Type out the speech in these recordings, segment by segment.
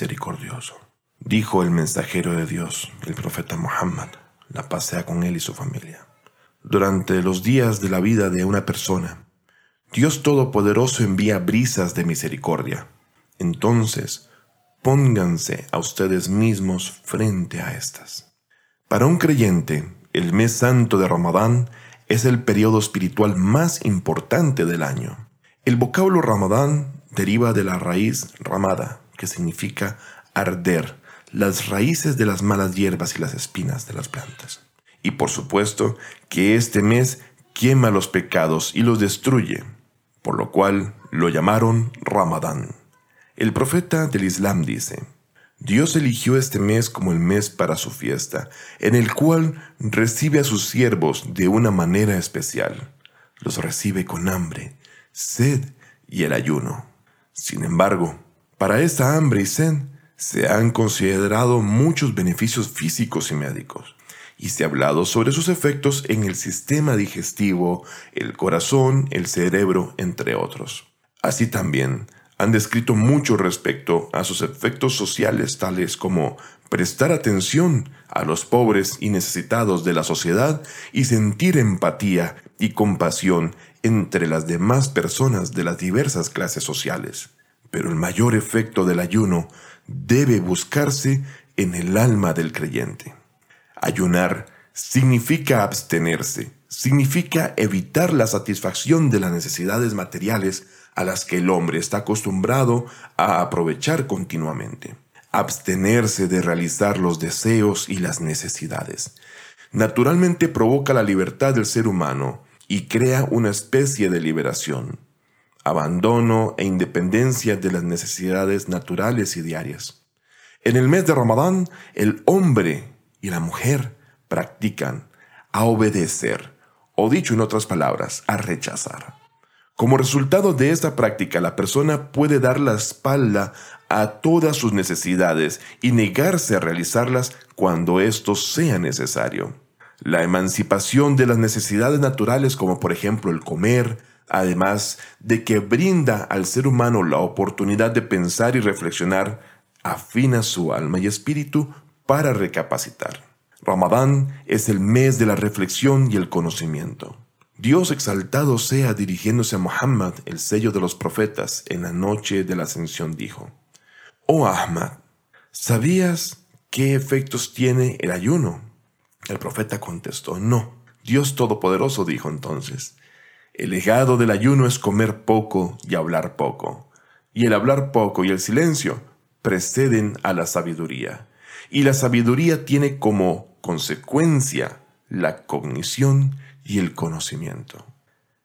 misericordioso. Dijo el mensajero de Dios, el profeta Muhammad, la pasea con él y su familia. Durante los días de la vida de una persona, Dios Todopoderoso envía brisas de misericordia. Entonces, pónganse a ustedes mismos frente a estas. Para un creyente, el mes santo de Ramadán es el periodo espiritual más importante del año. El vocablo Ramadán deriva de la raíz ramada, que significa arder, las raíces de las malas hierbas y las espinas de las plantas. Y por supuesto que este mes quema los pecados y los destruye, por lo cual lo llamaron Ramadán. El profeta del Islam dice, Dios eligió este mes como el mes para su fiesta, en el cual recibe a sus siervos de una manera especial. Los recibe con hambre, sed y el ayuno. Sin embargo, para esta hambre y sed se han considerado muchos beneficios físicos y médicos, y se ha hablado sobre sus efectos en el sistema digestivo, el corazón, el cerebro, entre otros. Así también han descrito mucho respecto a sus efectos sociales tales como prestar atención a los pobres y necesitados de la sociedad y sentir empatía y compasión entre las demás personas de las diversas clases sociales. Pero el mayor efecto del ayuno debe buscarse en el alma del creyente. Ayunar significa abstenerse, significa evitar la satisfacción de las necesidades materiales a las que el hombre está acostumbrado a aprovechar continuamente. Abstenerse de realizar los deseos y las necesidades. Naturalmente provoca la libertad del ser humano y crea una especie de liberación abandono e independencia de las necesidades naturales y diarias. En el mes de Ramadán, el hombre y la mujer practican a obedecer, o dicho en otras palabras, a rechazar. Como resultado de esta práctica, la persona puede dar la espalda a todas sus necesidades y negarse a realizarlas cuando esto sea necesario. La emancipación de las necesidades naturales como por ejemplo el comer, además de que brinda al ser humano la oportunidad de pensar y reflexionar, afina su alma y espíritu para recapacitar. Ramadán es el mes de la reflexión y el conocimiento. Dios exaltado sea dirigiéndose a Muhammad, el sello de los profetas, en la noche de la ascensión dijo, Oh Ahmad, ¿sabías qué efectos tiene el ayuno? El profeta contestó, no. Dios Todopoderoso dijo entonces, el legado del ayuno es comer poco y hablar poco. Y el hablar poco y el silencio preceden a la sabiduría. Y la sabiduría tiene como consecuencia la cognición y el conocimiento.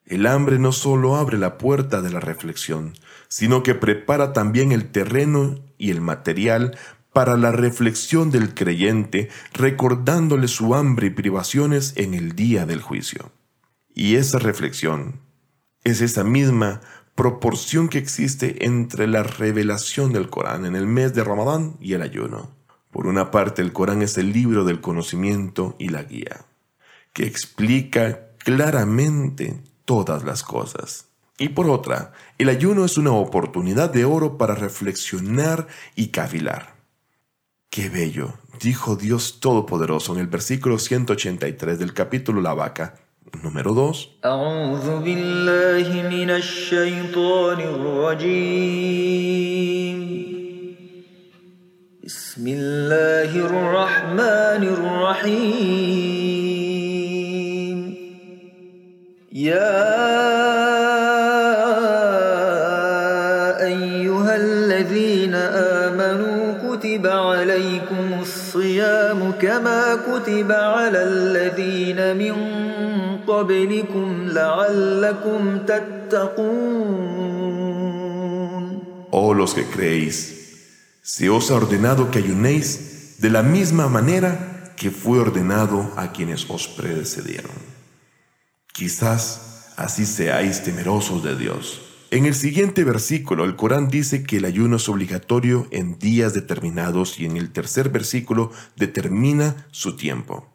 El hambre no solo abre la puerta de la reflexión, sino que prepara también el terreno y el material para la reflexión del creyente, recordándole su hambre y privaciones en el día del juicio. Y esa reflexión es esa misma proporción que existe entre la revelación del Corán en el mes de Ramadán y el ayuno. Por una parte, el Corán es el libro del conocimiento y la guía, que explica claramente todas las cosas. Y por otra, el ayuno es una oportunidad de oro para reflexionar y cavilar. ¡Qué bello! dijo Dios Todopoderoso en el versículo 183 del capítulo La Vaca, Número 2. أعوذ بالله من الشيطان الرجيم بسم الله الرحمن الرحيم يا أيها الذين آمنوا كتب عليكم الصيام كما كتب على الذين من Oh los que creéis, se os ha ordenado que ayunéis de la misma manera que fue ordenado a quienes os precedieron. Quizás así seáis temerosos de Dios. En el siguiente versículo, el Corán dice que el ayuno es obligatorio en días determinados y en el tercer versículo determina su tiempo.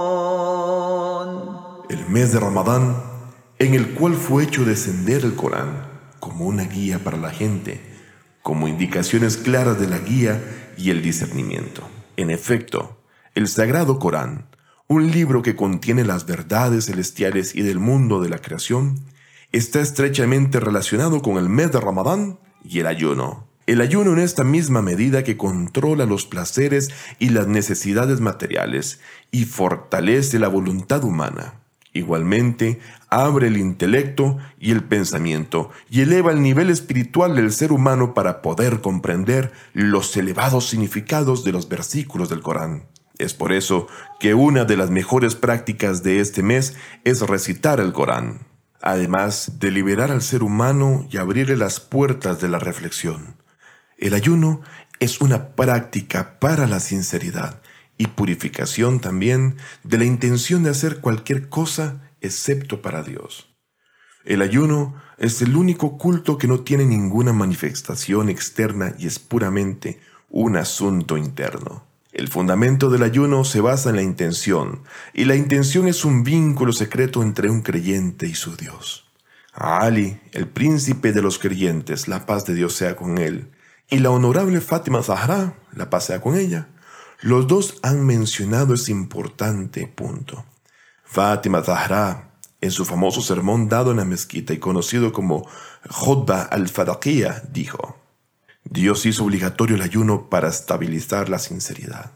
mes de Ramadán, en el cual fue hecho descender el Corán como una guía para la gente, como indicaciones claras de la guía y el discernimiento. En efecto, el Sagrado Corán, un libro que contiene las verdades celestiales y del mundo de la creación, está estrechamente relacionado con el mes de Ramadán y el ayuno. El ayuno en esta misma medida que controla los placeres y las necesidades materiales y fortalece la voluntad humana. Igualmente, abre el intelecto y el pensamiento y eleva el nivel espiritual del ser humano para poder comprender los elevados significados de los versículos del Corán. Es por eso que una de las mejores prácticas de este mes es recitar el Corán, además de liberar al ser humano y abrirle las puertas de la reflexión. El ayuno es una práctica para la sinceridad y purificación también de la intención de hacer cualquier cosa excepto para Dios. El ayuno es el único culto que no tiene ninguna manifestación externa y es puramente un asunto interno. El fundamento del ayuno se basa en la intención, y la intención es un vínculo secreto entre un creyente y su Dios. A Ali, el príncipe de los creyentes, la paz de Dios sea con él, y la honorable Fátima Zahra, la paz sea con ella, los dos han mencionado ese importante punto. Fátima Zahra, en su famoso sermón dado en la mezquita y conocido como Jodba al-Fadaqiyya, dijo, Dios hizo obligatorio el ayuno para estabilizar la sinceridad.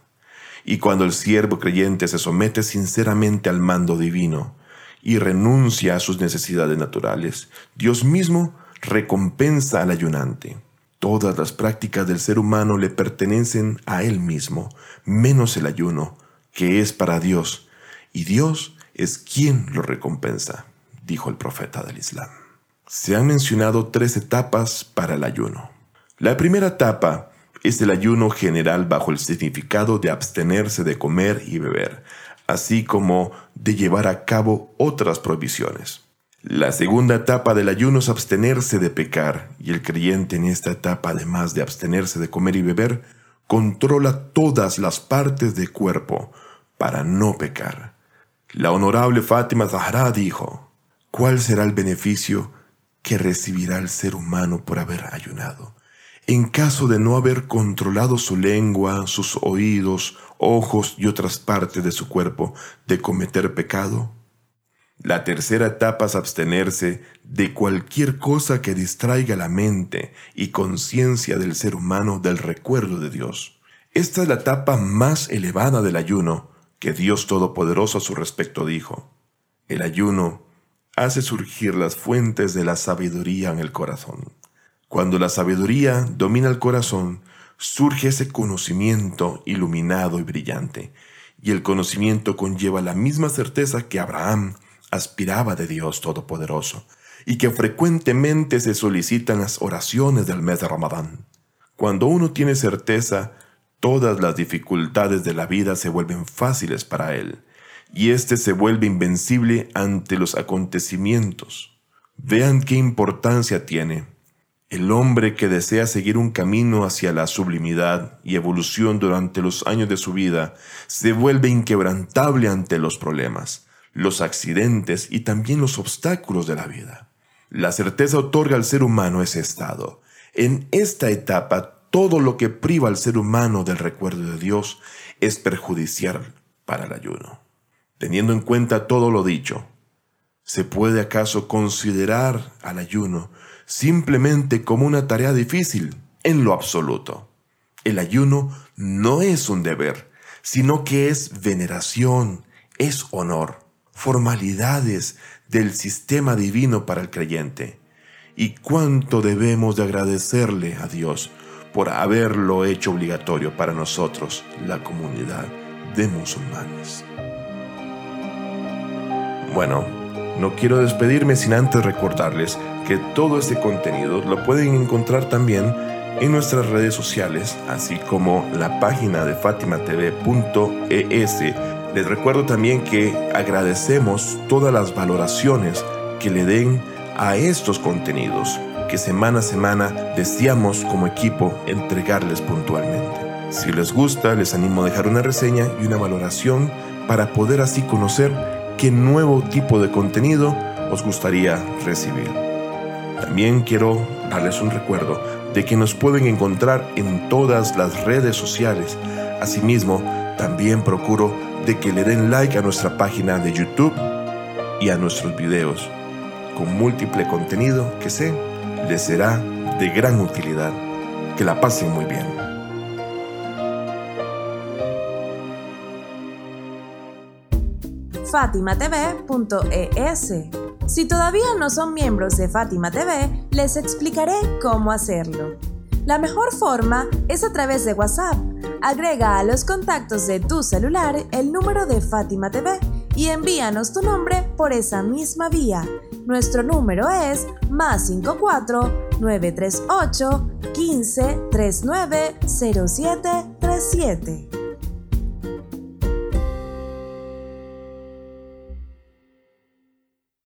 Y cuando el siervo creyente se somete sinceramente al mando divino y renuncia a sus necesidades naturales, Dios mismo recompensa al ayunante. Todas las prácticas del ser humano le pertenecen a él mismo, menos el ayuno, que es para Dios, y Dios es quien lo recompensa, dijo el profeta del Islam. Se han mencionado tres etapas para el ayuno. La primera etapa es el ayuno general bajo el significado de abstenerse de comer y beber, así como de llevar a cabo otras prohibiciones. La segunda etapa del ayuno es abstenerse de pecar, y el creyente en esta etapa, además de abstenerse de comer y beber, controla todas las partes del cuerpo para no pecar. La honorable Fátima Zahra dijo, ¿cuál será el beneficio que recibirá el ser humano por haber ayunado? En caso de no haber controlado su lengua, sus oídos, ojos y otras partes de su cuerpo de cometer pecado, la tercera etapa es abstenerse de cualquier cosa que distraiga la mente y conciencia del ser humano del recuerdo de Dios. Esta es la etapa más elevada del ayuno que Dios Todopoderoso a su respecto dijo. El ayuno hace surgir las fuentes de la sabiduría en el corazón. Cuando la sabiduría domina el corazón, surge ese conocimiento iluminado y brillante, y el conocimiento conlleva la misma certeza que Abraham aspiraba de Dios Todopoderoso y que frecuentemente se solicitan las oraciones del mes de Ramadán. Cuando uno tiene certeza, todas las dificultades de la vida se vuelven fáciles para él, y éste se vuelve invencible ante los acontecimientos. Vean qué importancia tiene. El hombre que desea seguir un camino hacia la sublimidad y evolución durante los años de su vida se vuelve inquebrantable ante los problemas los accidentes y también los obstáculos de la vida. La certeza otorga al ser humano ese estado. En esta etapa, todo lo que priva al ser humano del recuerdo de Dios es perjudicial para el ayuno. Teniendo en cuenta todo lo dicho, ¿se puede acaso considerar al ayuno simplemente como una tarea difícil? En lo absoluto. El ayuno no es un deber, sino que es veneración, es honor formalidades del sistema divino para el creyente. Y cuánto debemos de agradecerle a Dios por haberlo hecho obligatorio para nosotros, la comunidad de musulmanes. Bueno, no quiero despedirme sin antes recordarles que todo este contenido lo pueden encontrar también en nuestras redes sociales, así como la página de fatimatv.es les recuerdo también que agradecemos todas las valoraciones que le den a estos contenidos que semana a semana deseamos como equipo entregarles puntualmente. Si les gusta, les animo a dejar una reseña y una valoración para poder así conocer qué nuevo tipo de contenido os gustaría recibir. También quiero darles un recuerdo de que nos pueden encontrar en todas las redes sociales. Asimismo, también procuro de que le den like a nuestra página de YouTube y a nuestros videos, con múltiple contenido que sé les será de gran utilidad. Que la pasen muy bien. FatimaTV.es Si todavía no son miembros de Fátima TV, les explicaré cómo hacerlo. La mejor forma es a través de WhatsApp. Agrega a los contactos de tu celular el número de Fátima TV y envíanos tu nombre por esa misma vía. Nuestro número es más 54 938 15 39 07 37.